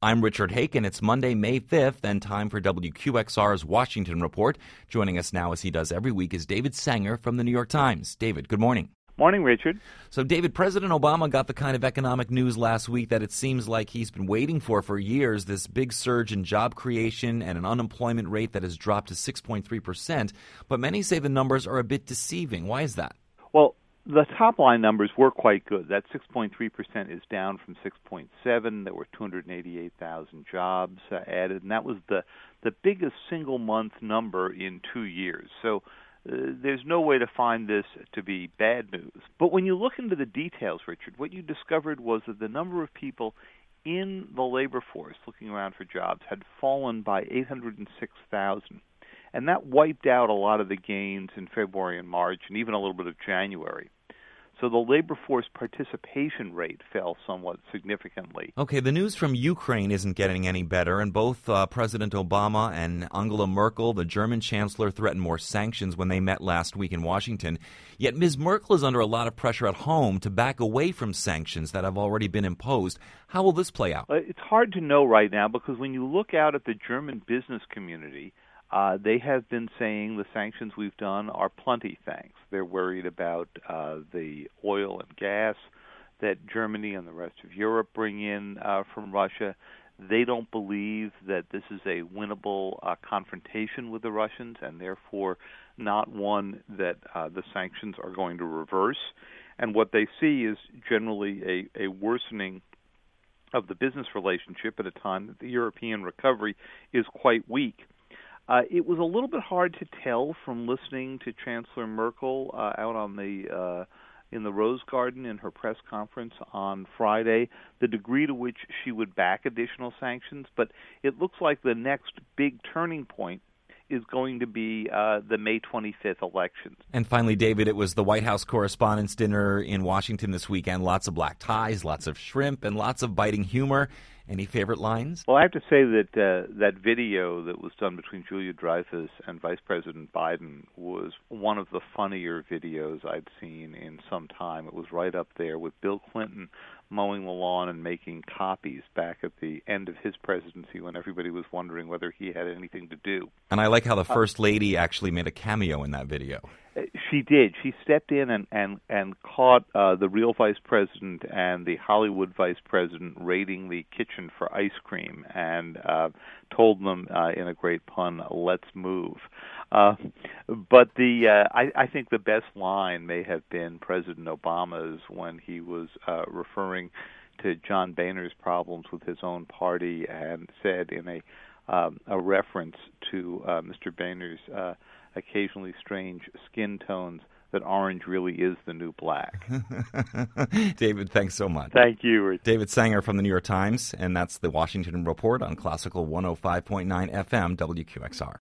I'm Richard Hake. It's Monday, May 5th, and time for WQXR's Washington Report. Joining us now, as he does every week, is David Sanger from the New York Times. David, good morning. Morning, Richard. So, David, President Obama got the kind of economic news last week that it seems like he's been waiting for for years this big surge in job creation and an unemployment rate that has dropped to 6.3%. But many say the numbers are a bit deceiving. Why is that? Well, the top line numbers were quite good. That 6.3% is down from 6.7. There were 288,000 jobs uh, added, and that was the the biggest single month number in 2 years. So uh, there's no way to find this to be bad news. But when you look into the details, Richard, what you discovered was that the number of people in the labor force looking around for jobs had fallen by 806,000 and that wiped out a lot of the gains in February and March and even a little bit of January. So the labor force participation rate fell somewhat significantly. Okay, the news from Ukraine isn't getting any better, and both uh, President Obama and Angela Merkel, the German chancellor, threatened more sanctions when they met last week in Washington. Yet Ms. Merkel is under a lot of pressure at home to back away from sanctions that have already been imposed. How will this play out? Uh, it's hard to know right now because when you look out at the German business community, uh, they have been saying the sanctions we've done are plenty thanks. They're worried about uh, the oil and gas that Germany and the rest of Europe bring in uh, from Russia. They don't believe that this is a winnable uh, confrontation with the Russians, and therefore not one that uh, the sanctions are going to reverse. And what they see is generally a, a worsening of the business relationship at a time that the European recovery is quite weak. Uh, it was a little bit hard to tell from listening to Chancellor Merkel uh, out on the uh, in the Rose Garden in her press conference on Friday the degree to which she would back additional sanctions. But it looks like the next big turning point is going to be uh, the May 25th elections. And finally, David, it was the White House Correspondents' Dinner in Washington this weekend. Lots of black ties, lots of shrimp, and lots of biting humor. Any favorite lines? Well, I have to say that uh, that video that was done between Julia Dreyfus and Vice President Biden was one of the funnier videos I'd seen in some time. It was right up there with Bill Clinton mowing the lawn and making copies back at the end of his presidency when everybody was wondering whether he had anything to do. And I like how the uh, First Lady actually made a cameo in that video. She did. She stepped in and and and caught uh, the real vice president and the Hollywood vice president raiding the kitchen for ice cream, and uh, told them uh, in a great pun, "Let's move." Uh, but the uh, I, I think the best line may have been President Obama's when he was uh, referring to John Boehner's problems with his own party and said in a um, a reference to uh, Mr. Boehner's uh, occasionally strange skin tones that orange really is the new black. David, thanks so much. Thank you. David Sanger from the New York Times, and that's the Washington Report on Classical 105.9 FM WQXR.